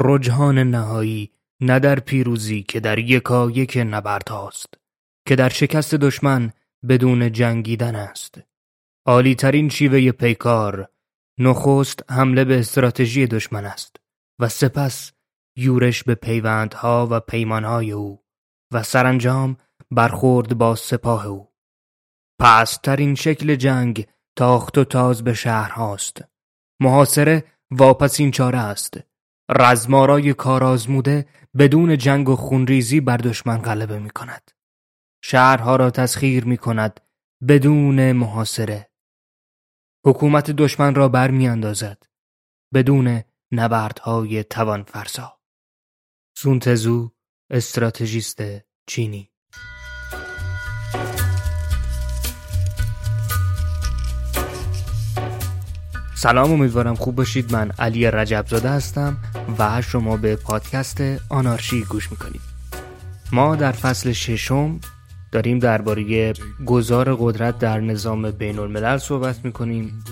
رجحان نهایی نه در پیروزی که در یکا یک نبرد هاست که در شکست دشمن بدون جنگیدن است. عالی ترین شیوه پیکار نخست حمله به استراتژی دشمن است و سپس یورش به پیوندها و پیمانهای او و سرانجام برخورد با سپاه او. پسترین شکل جنگ تاخت و تاز به شهر هاست محاصره واپسین چاره است رزمارای کارآزموده بدون جنگ و خونریزی بر دشمن غلبه می کند. شهرها را تسخیر می کند بدون محاصره. حکومت دشمن را برمیاندازد بدون نبردهای توان فرسا. سونتزو استراتژیست چینی سلام امیدوارم خوب باشید. من علی رجبزاده هستم و شما به پادکست آنارشی گوش می‌کنید. ما در فصل ششم داریم درباره گذار قدرت در نظام بین الملل صحبت می‌کنیم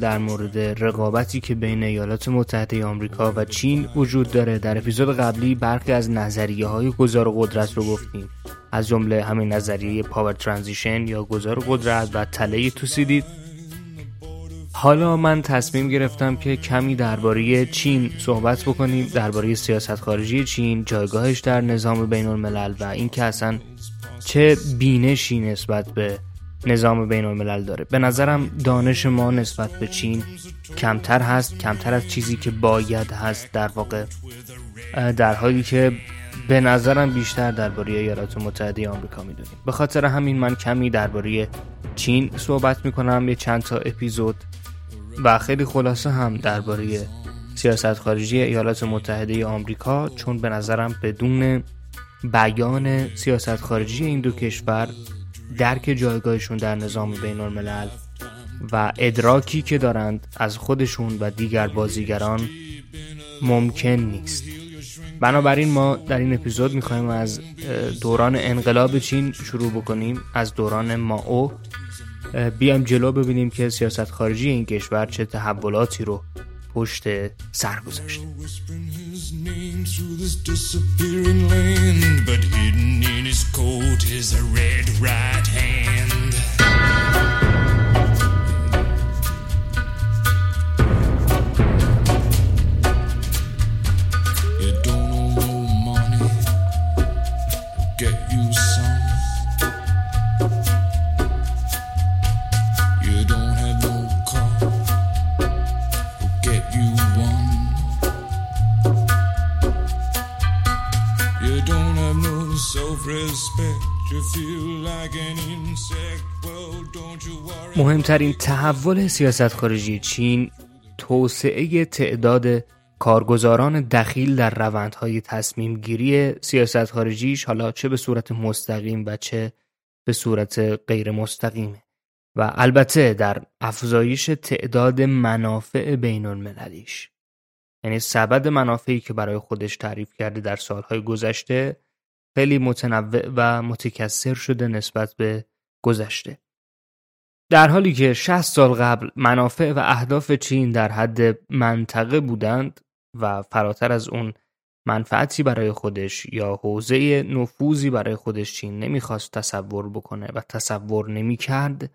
در مورد رقابتی که بین ایالات متحده آمریکا و چین وجود داره. در اپیزود قبلی برخی از نظریه های گذار قدرت رو گفتیم. از جمله همین نظریه پاور ترانزیشن یا گذار قدرت و تله توسیدید. حالا من تصمیم گرفتم که کمی درباره چین صحبت بکنیم درباره سیاست خارجی چین جایگاهش در نظام بین الملل و اینکه اصلا چه بینشی نسبت به نظام بین الملل داره. به نظرم دانش ما نسبت به چین کمتر هست کمتر از چیزی که باید هست در واقع در حالی که به نظرم بیشتر درباره ایالات متحده آمریکا می‌دونیم. به خاطر همین من کمی درباره چین صحبت می‌کنم. یه چند تا اپیزود و خیلی خلاصه هم درباره سیاست خارجی ایالات متحده آمریکا چون به نظرم بدون بیان سیاست خارجی این دو کشور درک جایگاهشون در نظام بین الملل و ادراکی که دارند از خودشون و دیگر بازیگران ممکن نیست. بنابراین ما در این اپیزود می‌خوایم از دوران انقلاب چین شروع بکنیم. از دوران ماو بیایم جلو ببینیم که سیاست خارجی این کشور چه تحولاتی رو پشت سر گذاشته. مهمترین تحول سیاست خارجی چین توسعه تعداد کارگزاران دخیل در روندهای تصمیم گیری سیاست خارجیش حالا چه به صورت مستقیم و چه به صورت غیر مستقیمه و البته در افزایش تعداد منافع بین المللیش یعنی سبد منافعی که برای خودش تعریف کرده در سالهای گذشته خیلی متنوع و متکثر شده نسبت به گذشته در حالی که 60 سال قبل منافع و اهداف چین در حد منطقه بودند و فراتر از اون منفعتی برای خودش یا حوزه نفوذی برای خودش چین نمی‌خواست تصور بکنه و تصور نمی‌کرد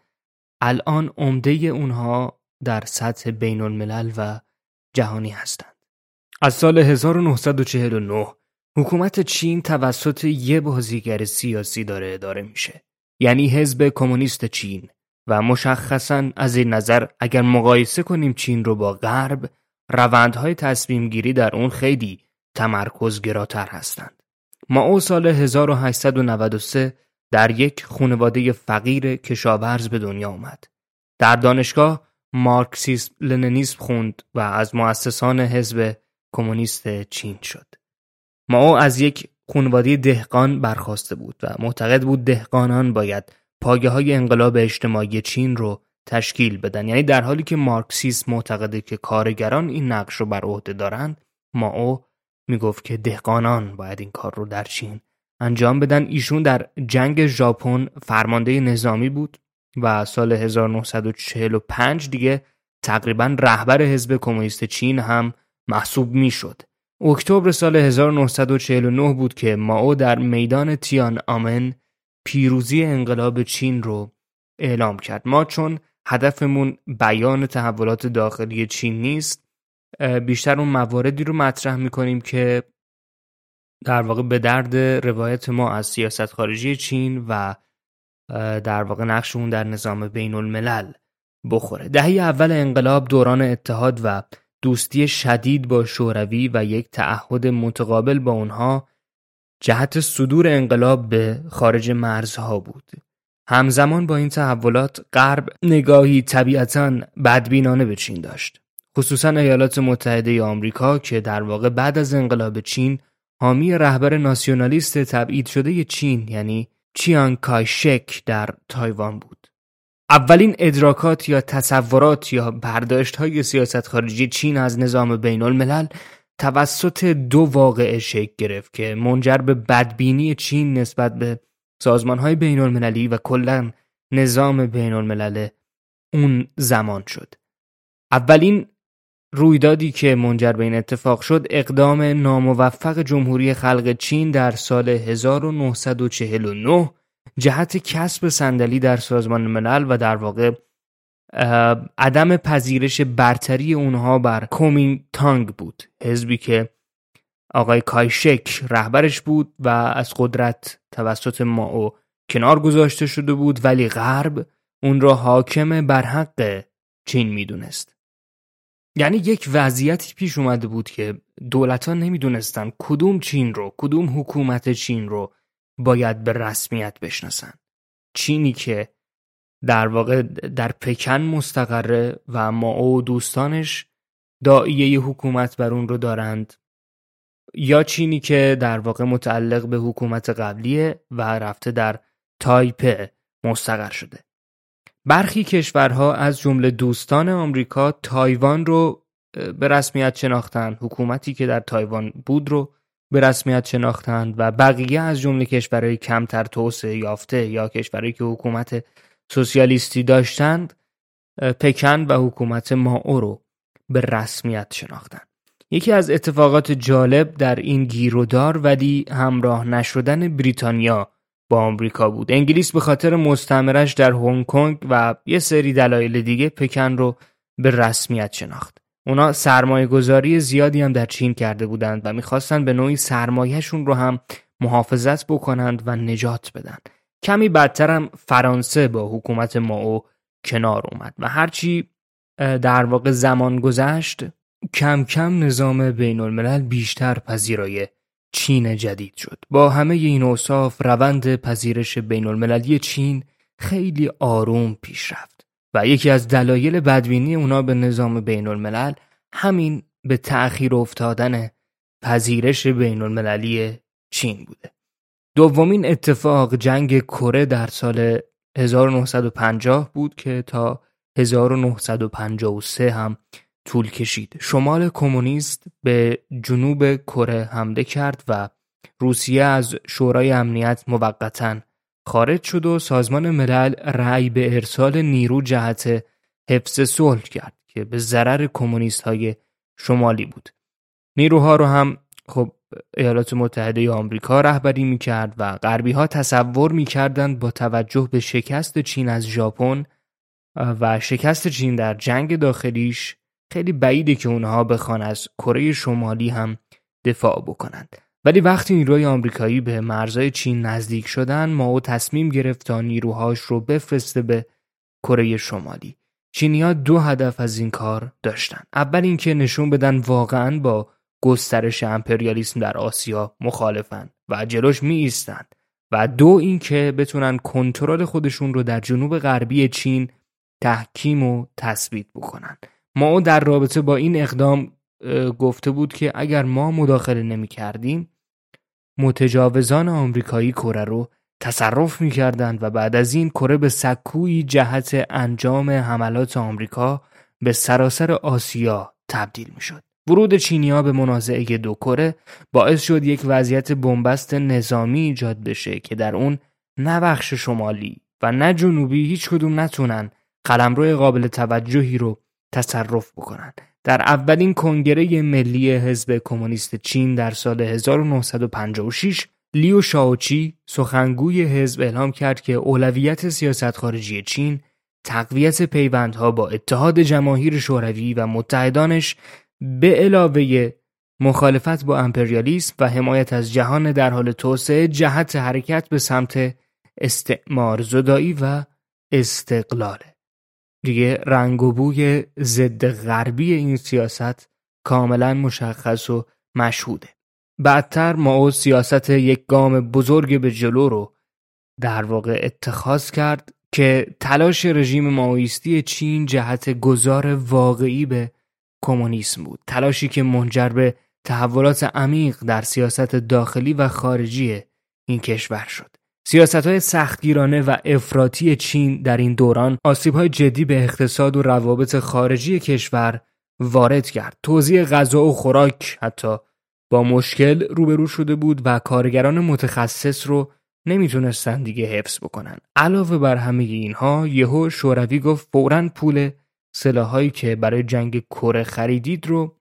الان عمده اونها در سطح بین الملل و جهانی هستند. از سال 1949 حکومت چین توسط یه بازیگر سیاسی داره اداره میشه. یعنی حزب کمونیست چین و مشخصا از این نظر اگر مقایسه کنیم چین رو با غرب روندهای تصمیم گیری در اون خیلی تمرکزگراتر هستند. ما او سال 1893 در یک خانواده فقیر کشاورز به دنیا آمد. در دانشگاه مارکسیسم لنینیسم خوند و از مؤسسان حزب کمونیست چین شد. ما او از یک خانواده دهقان برخواسته بود و معتقد بود دهقانان باید پاگه های انقلاب اجتماعی چین رو تشکیل بدن یعنی در حالی که مارکسیسم معتقده که کارگران این نقش رو بر عهده دارند ما او می‌گفت که دهقانان باید این کار رو در چین انجام بدن ایشون در جنگ ژاپن فرمانده نظامی بود و سال 1945 دیگه تقریبا رهبر حزب کمونیست چین هم محسوب می‌شد. اکتبر سال 1949 بود که ماو در میدان تیان آمن پیروزی انقلاب چین رو اعلام کرد. ما چون هدفمون بیان تحولات داخلی چین نیست بیشتر اون مواردی رو مطرح می‌کنیم که در واقع به درد روایت ما از سیاست خارجی چین و در واقع نقشمون در نظام بین الملل بخوره دهه اول انقلاب دوران اتحاد و دوستی شدید با شوروی و یک تعهد متقابل با اونها جهت صدور انقلاب به خارج مرزها بود همزمان با این تحولات غرب نگاهی طبیعتا بدبینانه به چین داشت خصوصا ایالات متحده آمریکا که در واقع بعد از انقلاب چین حامی رهبر ناسیونالیست تبعید شده چین یعنی چیان کایشک در تایوان بود. اولین ادراکات یا تصورات یا برداشت های سیاست خارجی چین از نظام بین الملل توسط دو واقعه شکل گرفت که منجر به بدبینی چین نسبت به سازمان های بین المللی و کلا نظام بین الملل اون زمان شد. اولین رویدادی که منجر به این اتفاق شد اقدام ناموفق جمهوری خلق چین در سال 1949 جهت کسب صندلی در سازمان ملل و در واقع عدم پذیرش برتری اونها بر کومین تانگ بود. حزبی که آقای کایشک رهبرش بود و از قدرت توسط ماو کنار گذاشته شده بود ولی غرب اون را حاکم بر حق چین می‌دونست. یعنی یک وضعیتی پیش اومده بود که دولت ها نمی‌دونستن کدوم چین رو کدوم حکومت چین رو باید به رسمیت بشناسن. چینی که در واقع در پکن مستقره و ما او دوستانش دائیه حکومت بر اون رو دارند یا چینی که در واقع متعلق به حکومت قبلیه و رفته در تایپه مستقر شده. برخی کشورها از جمله دوستان آمریکا تایوان رو به رسمیت شناختند حکومتی که در تایوان بود رو به رسمیت شناختند و بقیه از جمله کشورهای کمتر توسعه یافته یا کشورهایی که حکومت سوسیالیستی داشتند پکن و حکومت ماو رو به رسمیت شناختند. یکی از اتفاقات جالب در این گیرودار ولی همراه نشدن بریتانیا با آمریکا بود. انگلیس به خاطر مستعمرش در هنگ کنگ و یه سری دلایل دیگه پکن رو به رسمیت شناخت. اونا سرمایه گذاری زیادی هم در چین کرده بودند و می‌خواستن به نوعی سرمایهشون رو هم محافظت بکنند و نجات بدن. کمی بدتر هم فرانسه با حکومت ماو کنار اومد و هرچی در واقع زمان گذشت کم کم نظام بین الملل بیشتر پذیرای چین جدید شد. با همه این اوصاف روند پذیرش بین المللی چین خیلی آروم پیش رفت. و یکی از دلایل بدبینی اونا به نظام بین الملل همین به تأخیر افتادن پذیرش بین المللی چین بوده دومین اتفاق جنگ کره در سال 1950 بود که تا 1953 هم طول کشید. شمال کمونیست به جنوب کره حمله کرد و روسیه از شورای امنیت موقتا خارج شد و سازمان ملل رأی به ارسال نیرو جهت حفظ صلح کرد که به ضرر کمونیست های شمالی بود. نیروها رو هم خب ایالات متحده آمریکا رهبری می‌کرد و غربی ها تصور می‌کردند با توجه به شکست چین از ژاپن و شکست چین در جنگ داخلیش خیلی بعیده که اونها بخوان از کره شمالی هم دفاع بکنند ولی وقتی نیروی آمریکایی به مرزهای چین نزدیک شدن ماو تصمیم گرفت تا نیروهاش رو بفرسته به کره شمالی. چینیا دو هدف از این کار داشتن. اول اینکه نشون بدن واقعا با گسترش امپریالیسم در آسیا مخالفن و جلوش می ایستند و دو اینکه بتونن کنترل خودشون رو در جنوب غربی چین تحکیم و تثبیت بکنن. ما در رابطه با این اقدام گفته بود که اگر ما مداخله نمی کردیم متجاوزان آمریکایی کره رو تصرف می کردند و بعد از این کره به سکویی جهت انجام حملات آمریکا به سراسر آسیا تبدیل می شد. ورود چینیا به منازعه دو کره باعث شد یک وضعیت بنبست نظامی ایجاد بشه که در اون نه بخش شمالی و نه جنوبی هیچ کدوم نتونن قلمرو قابل توجهی رو تصرف بکنن در اولین کنگره ملی حزب کمونیست چین در سال 1956 لیو شاوچی سخنگوی حزب اعلام کرد که اولویت سیاست خارجی چین تقویت پیوندها با اتحاد جماهیر شوروی و متحدانش به علاوه مخالفت با امپریالیسم و حمایت از جهان در حال توسعه جهت حرکت به سمت استعمار زدایی و استقلاله. دیگه رنگ و بوی ضد غربی این سیاست کاملا مشخص و مشهوده. بعدتر ماو سیاست یک گام بزرگ به جلو رو در واقع اتخاذ کرد که تلاش رژیم ماویستی چین جهت گذار واقعی به کمونیسم بود. تلاشی که منجر به تحولات عمیق در سیاست داخلی و خارجی این کشور شد. سیاست های سختگیرانه و افراطی چین در این دوران آسیب های جدی به اقتصاد و روابط خارجی کشور وارد کرد. توزیع غذا و خوراک حتی با مشکل روبرو شده بود و کارگران متخصص رو نمی‌تونستن دیگه حفظ بکنن. علاوه بر همه اینها یهو شوروی گفت فورا پول سلاحایی که برای جنگ کره خریدید رو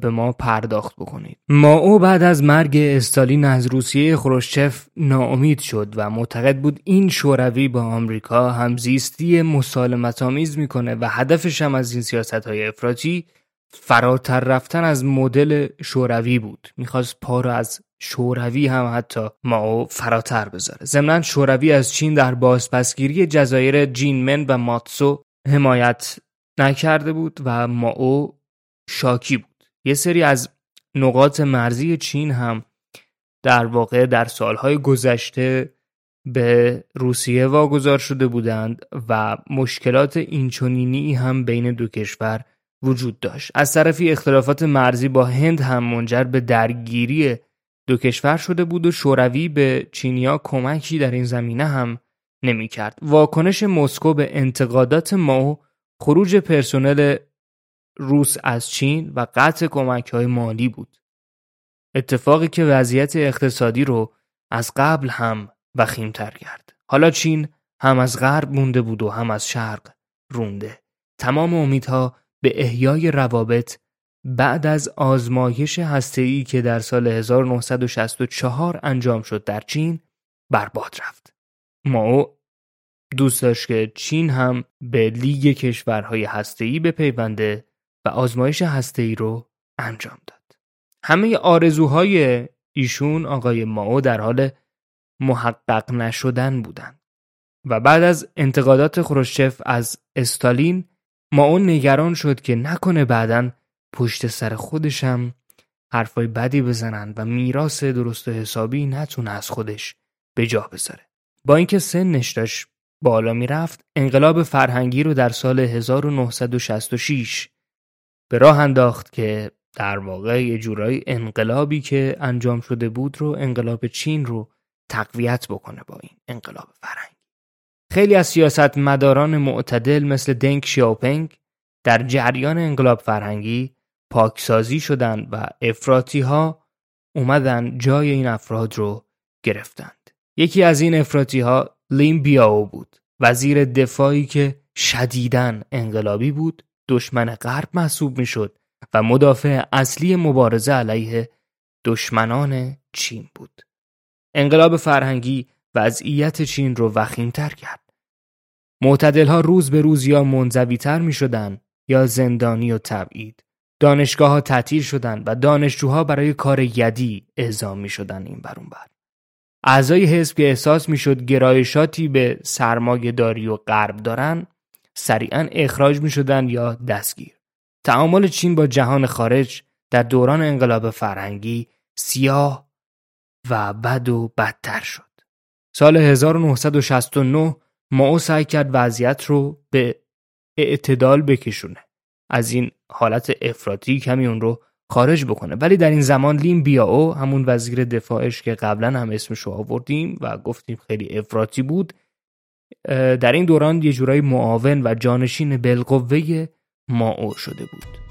به ما پرداخت بکنید. ما او بعد از مرگ استالین از روسیه خروشچف ناامید شد و معتقد بود این شوروی با آمریکا همزیستی مسالمت آمیز می‌کنه و هدفش هم از این سیاست های افراطی فراتر رفتن از مدل شوروی بود. می‌خواست پا رو از شوروی هم حتی ماو فراتر بذاره. ضمنا شوروی از چین در بازپسگیری جزایر جینمن و ماتسو حمایت نکرده بود و ماو شاکی بود. یه سری از نقاط مرزی چین هم در واقع در سالهای گذشته به روسیه واگذار شده بودند و مشکلات اینچنینی هم بین دو کشور وجود داشت از طرفی اختلافات مرزی با هند هم منجر به درگیری دو کشور شده بود و شوروی به چینیا کمکی در این زمینه هم نمی کرد. واکنش مسکو به انتقادات ماو خروج پرسنل روس از چین و قطع کمک های مالی بود. اتفاقی که وضعیت اقتصادی رو از قبل هم وخیمتر کرد. حالا چین هم از غرب مونده بود و هم از شرق رونده. تمام امیدها به احیای روابط بعد از آزمایش هسته‌ای که در سال 1964 انجام شد در چین برباد رفت. ماو دوست داشت که چین هم به لیگ کشورهای هسته‌ای بپیونده و آزمایش هسته‌ای رو انجام داد. همه آرزوهای ایشون آقای ماو در حال محقق نشدن بودند و بعد از انتقادات خروشچف از استالین ما اون نگران شد که نکنه بعدا پشت سر خودشم حرفای بدی بزنن و میراث درست حسابی نتونه از خودش به جا بذاره با اینکه سنش داشت بالا می‌رفت انقلاب فرهنگی رو در سال 1966 به راه انداخت که در واقع یه جورایی انقلابی که انجام شده بود رو انقلاب چین رو تقویت بکنه با این انقلاب فرهنگی خیلی از سیاست مداران معتدل مثل دنگ شیاوپنگ در جریان انقلاب فرهنگی پاکسازی شدند و افراتی ها اومدن جای این افراد رو گرفتند. یکی از این افراتی ها لیم بیاو بود وزیر دفاعی که شدیدن انقلابی بود دشمن غرب محسوب می‌شد و مدافع اصلی مبارزه علیه دشمنان چین بود. انقلاب فرهنگی وضعیت چین رو وخیمتر کرد. معتدل ها روز به روز یا منزوی تر می شدن یا زندانی و تبعید. دانشگاه ها تعطیل شدند و دانشجوها برای کار یدی اعزام می شدن این برون بر. اعضای حزب که احساس می شد گرایشاتی به سرمایه داری و غرب دارن سریعا اخراج می شدن یا دستگیر. تعامل چین با جهان خارج در دوران انقلاب فرهنگی سیاه و بد و بدتر شد. سال 1969 ماو سعی کرد وضعیت رو به اعتدال بکشونه. از این حالت افراطی کمی اون رو خارج بکنه ولی در این زمان لیم بیاو همون وزیر دفاعش که قبلا هم اسمش رو آوردیم و گفتیم خیلی افراطی بود در این دوران یه جورایی معاون و جانشین بالقوه ماو شده بود.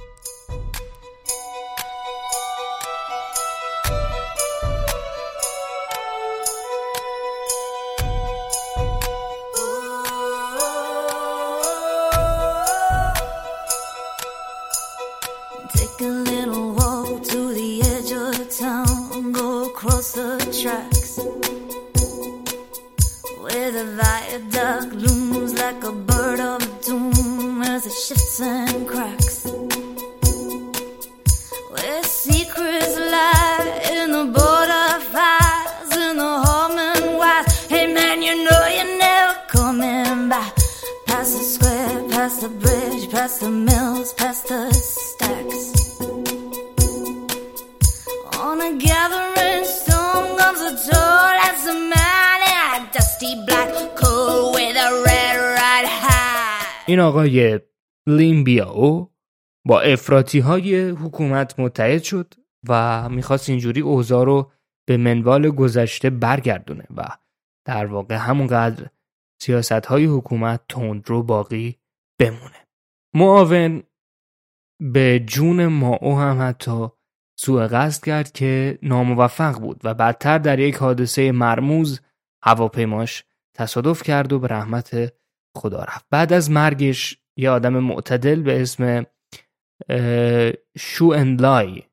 این آقای لیمبیاو با افراتی های حکومت متحد شد و می‌خواست اینجوری اوضاع رو به منوال گذشته برگردونه و در واقع همونقدر سیاست های حکومت تند رو باقی بمونه. معاون به جون ماو هم حتی سوء قصد کرد که ناموفق بود و بعدتر در یک حادثه مرموز هواپیماش تصادف کرد و به رحمت خدا رفت. بعد از مرگش یه آدم معتدل به اسم شو انلای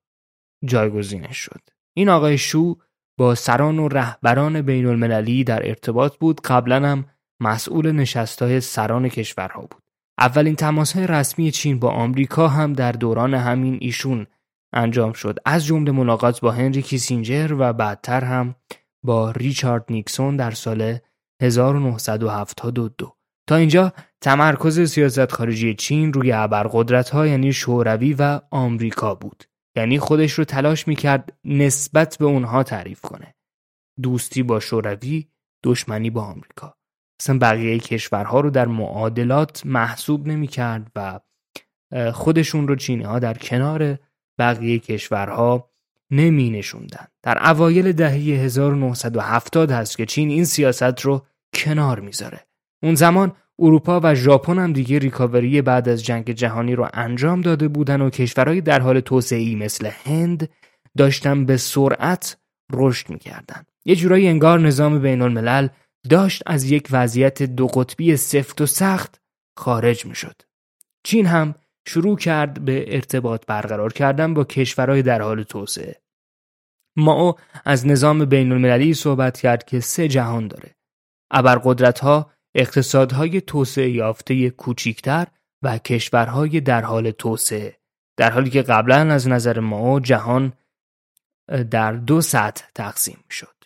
جایگزینش شد. این آقای شو با سران و رهبران بین المللی در ارتباط بود. قبلا هم مسئول نشستهای سران کشورها بود. اولین تماس رسمی چین با آمریکا هم در دوران همین ایشون انجام شد. از جمله ملاقات با هنری کیسینجر و بعدتر هم با ریچارد نیکسون در سال 1972 تا اینجا تمرکز سیاست خارجی چین روی ابرقدرت ها یعنی شوروی و آمریکا بود. یعنی خودش رو تلاش می‌کرد نسبت به اونها تعریف کنه. دوستی با شوروی دشمنی با آمریکا. اصلا بقیه کشورها رو در معادلات محسوب نمی‌کرد و خودشون رو چینی ها در کنار بقیه کشورها نمی نشوندن. در اوایل دهه 1970 هست که چین این سیاست رو کنار می‌ذاره. اون زمان اروپا و ژاپن هم دیگه ریکاوری بعد از جنگ جهانی رو انجام داده بودن و کشورهای در حال توسعه مثل هند داشتن به سرعت رشد می‌کردن. یه جورایی انگار نظام بین الملل داشت از یک وضعیت دو قطبی سفت و سخت خارج می‌شد. چین هم شروع کرد به ارتباط برقرار کردن با کشورهای در حال توسعه. ما از نظام بین المللی صحبت کرد که سه جهان داره. ابرقدرت ها اقتصادهای توسعه یافته کوچیکتر و کشورهای در حال توسعه در حالی که قبلا از نظر ما جهان در دو سطح تقسیم شد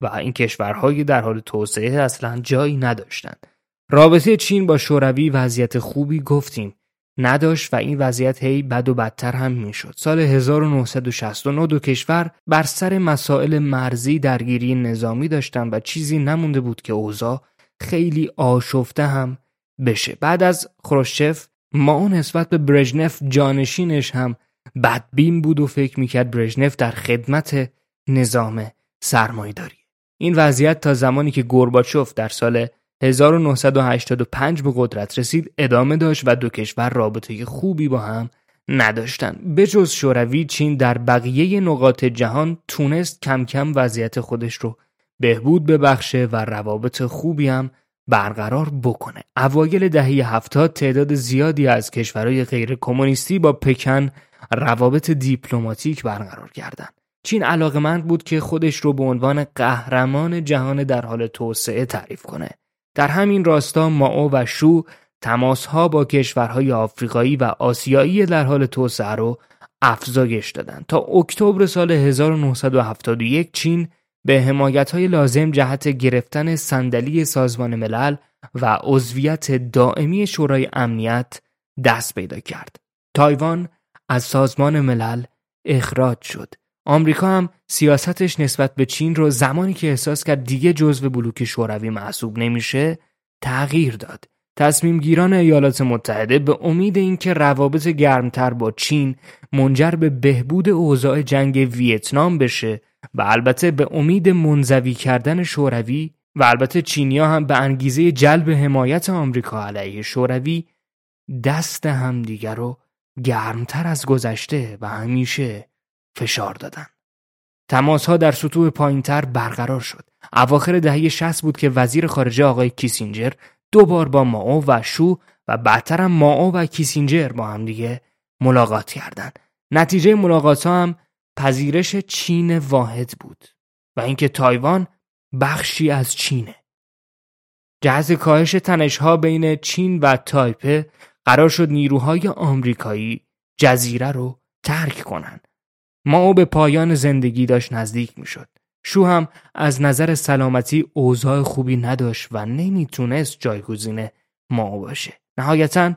و این کشورهای در حال توسعه اصلا جایی نداشتند. رابطه چین با شوروی وضعیت خوبی گفتیم. نداشت و این وضعیت هی بد و بدتر هم می‌شد. سال 1969 دو کشور بر سر مسائل مرزی درگیری نظامی داشتند و چیزی نمونده بود که اوضاع خیلی آشفته هم بشه. بعد از خروشچف ما نسبت به برژنف جانشینش هم بدبین بود و فکر می‌کرد برژنف در خدمت نظام سرمایداری این وضعیت تا زمانی که گورباچوف در سال 1985 به قدرت رسید ادامه داشت و دو کشور رابطه خوبی با هم نداشتند. به جز شوروی چین در بقیه نقاط جهان تونست کم کم وضعیت خودش رو بهبود ببخشه و روابط خوبی هم برقرار بکنه. اوایل دهه هفتاد تعداد زیادی از کشورهای غیر کمونیستی با پکن روابط دیپلماتیک برقرار کردند. چین علاقمند بود که خودش رو به عنوان قهرمان جهان در حال توسعه تعریف کنه. در همین راستا ماو و شو تماسها با کشورهای آفریقایی و آسیایی در حال توسعه رو افزایش دادند تا اکتبر سال 1971 چین به حمایت های لازم جهت گرفتن صندلی سازمان ملل و عضویت دائمی شورای امنیت دست پیدا کرد. تایوان از سازمان ملل اخراج شد. آمریکا هم سیاستش نسبت به چین رو زمانی که احساس کرد دیگه جزو بلوک شوروی محسوب نمیشه تغییر داد. تصمیم گیران ایالات متحده به امید اینکه روابط گرمتر با چین منجر به بهبود اوضاع جنگ ویتنام بشه و البته به امید منزوی کردن شوروی و البته چینیا هم به انگیزه جلب حمایت آمریکا علیه شوروی دست همدیگر رو گرمتر از گذشته و همیشه فشار دادن. تماس ها در سطوح پایینتر برقرار شد. اواخر دهه 60 بود که وزیر خارجه آقای کیسینجر دو بار با ماو و شو و بعدترم ماو و کیسینجر با هم دیگه ملاقات کردند. نتیجه ملاقات ها هم پذیرش چین واحد بود و اینکه تایوان بخشی از چینه. جهز کاهش تنشها بین چین و تایپه قرار شد نیروهای آمریکایی جزیره رو ترک کنند. ما به پایان زندگی داشت نزدیک می‌شد. شو هم از نظر سلامتی اوضاع خوبی نداشت و نمی‌تونست جایگزین ما باشه. نهایتا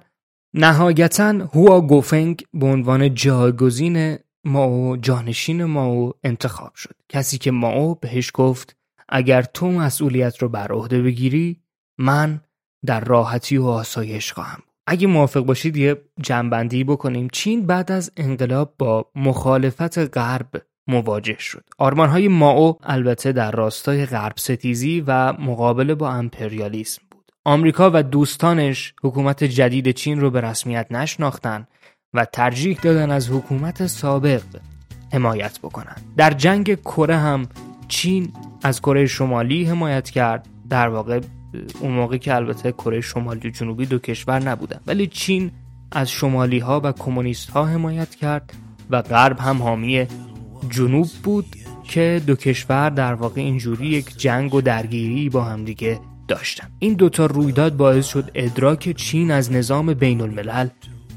نهایتا هوا گوفنگ به عنوان جایگزین ماو جانشین ماو انتخاب شد. کسی که ماو بهش گفت اگر تو مسئولیت رو بر عهده بگیری من در راحتی و آسایش خواهم اگه موافق باشید یه جنبندی بکنیم. چین بعد از انقلاب با مخالفت غرب مواجه شد. آرمانهای ماو البته در راستای غرب ستیزی و مقابله با امپریالیسم بود. آمریکا و دوستانش حکومت جدید چین رو به رسمیت نشناختن و ترجیح دادن از حکومت سابق حمایت بکنن. در جنگ کره هم چین از کره شمالی حمایت کرد. در واقع اون موقع که البته کره شمالی و جنوبی دو کشور نبودن. ولی چین از شمالی ها و کمونیست ها حمایت کرد و غرب هم حامی جنوب بود که دو کشور در واقع اینجوری یک جنگ و درگیری با همدیگه داشتن. این دوتا رویداد باعث شد ادراک چین از نظام بین الملل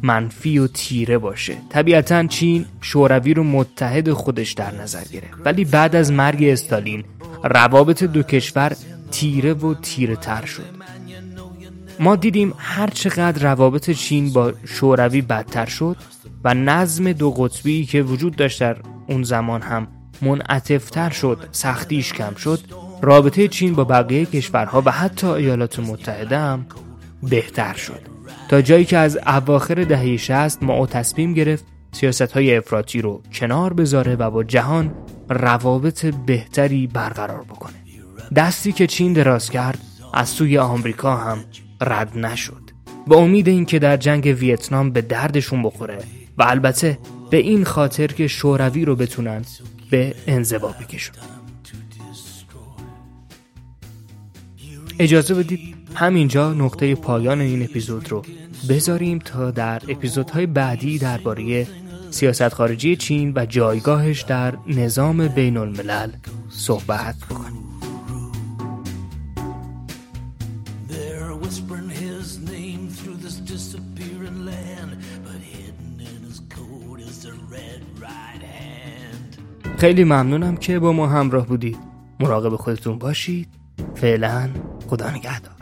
منفی و تیره باشه. طبیعتا چین شوروی رو متحد خودش در نظر گرفت. ولی بعد از مرگ استالین روابط دو کشور تیره و تیره تر شد. ما دیدیم هر چقدر روابط چین با شوروی بدتر شد و نظم دو قطبی که وجود داشت در اون زمان هم منعطفتر شد سختیش کم شد رابطه چین با بقیه کشورها و حتی ایالات متحده هم بهتر شد. تا جایی که از اواخر دهه 60 ما تصمیم گرفت سیاست های افراطی رو کنار بذاره و با جهان روابط بهتری برقرار بکنه. دستی که چین دراز کرد از سوی آمریکا هم رد نشد. به امید اینکه در جنگ ویتنام به دردشون بخوره و البته به این خاطر که شوروی رو بتونن به انزوا بکشون اجازه بدید همینجا نقطه پایان این اپیزود رو بذاریم تا در اپیزودهای بعدی درباره سیاست خارجی چین و جایگاهش در نظام بین الملل صحبت بکنیم. خیلی ممنونم که با ما همراه بودید. مراقب خودتون باشید. فعلا خدا نگهدار.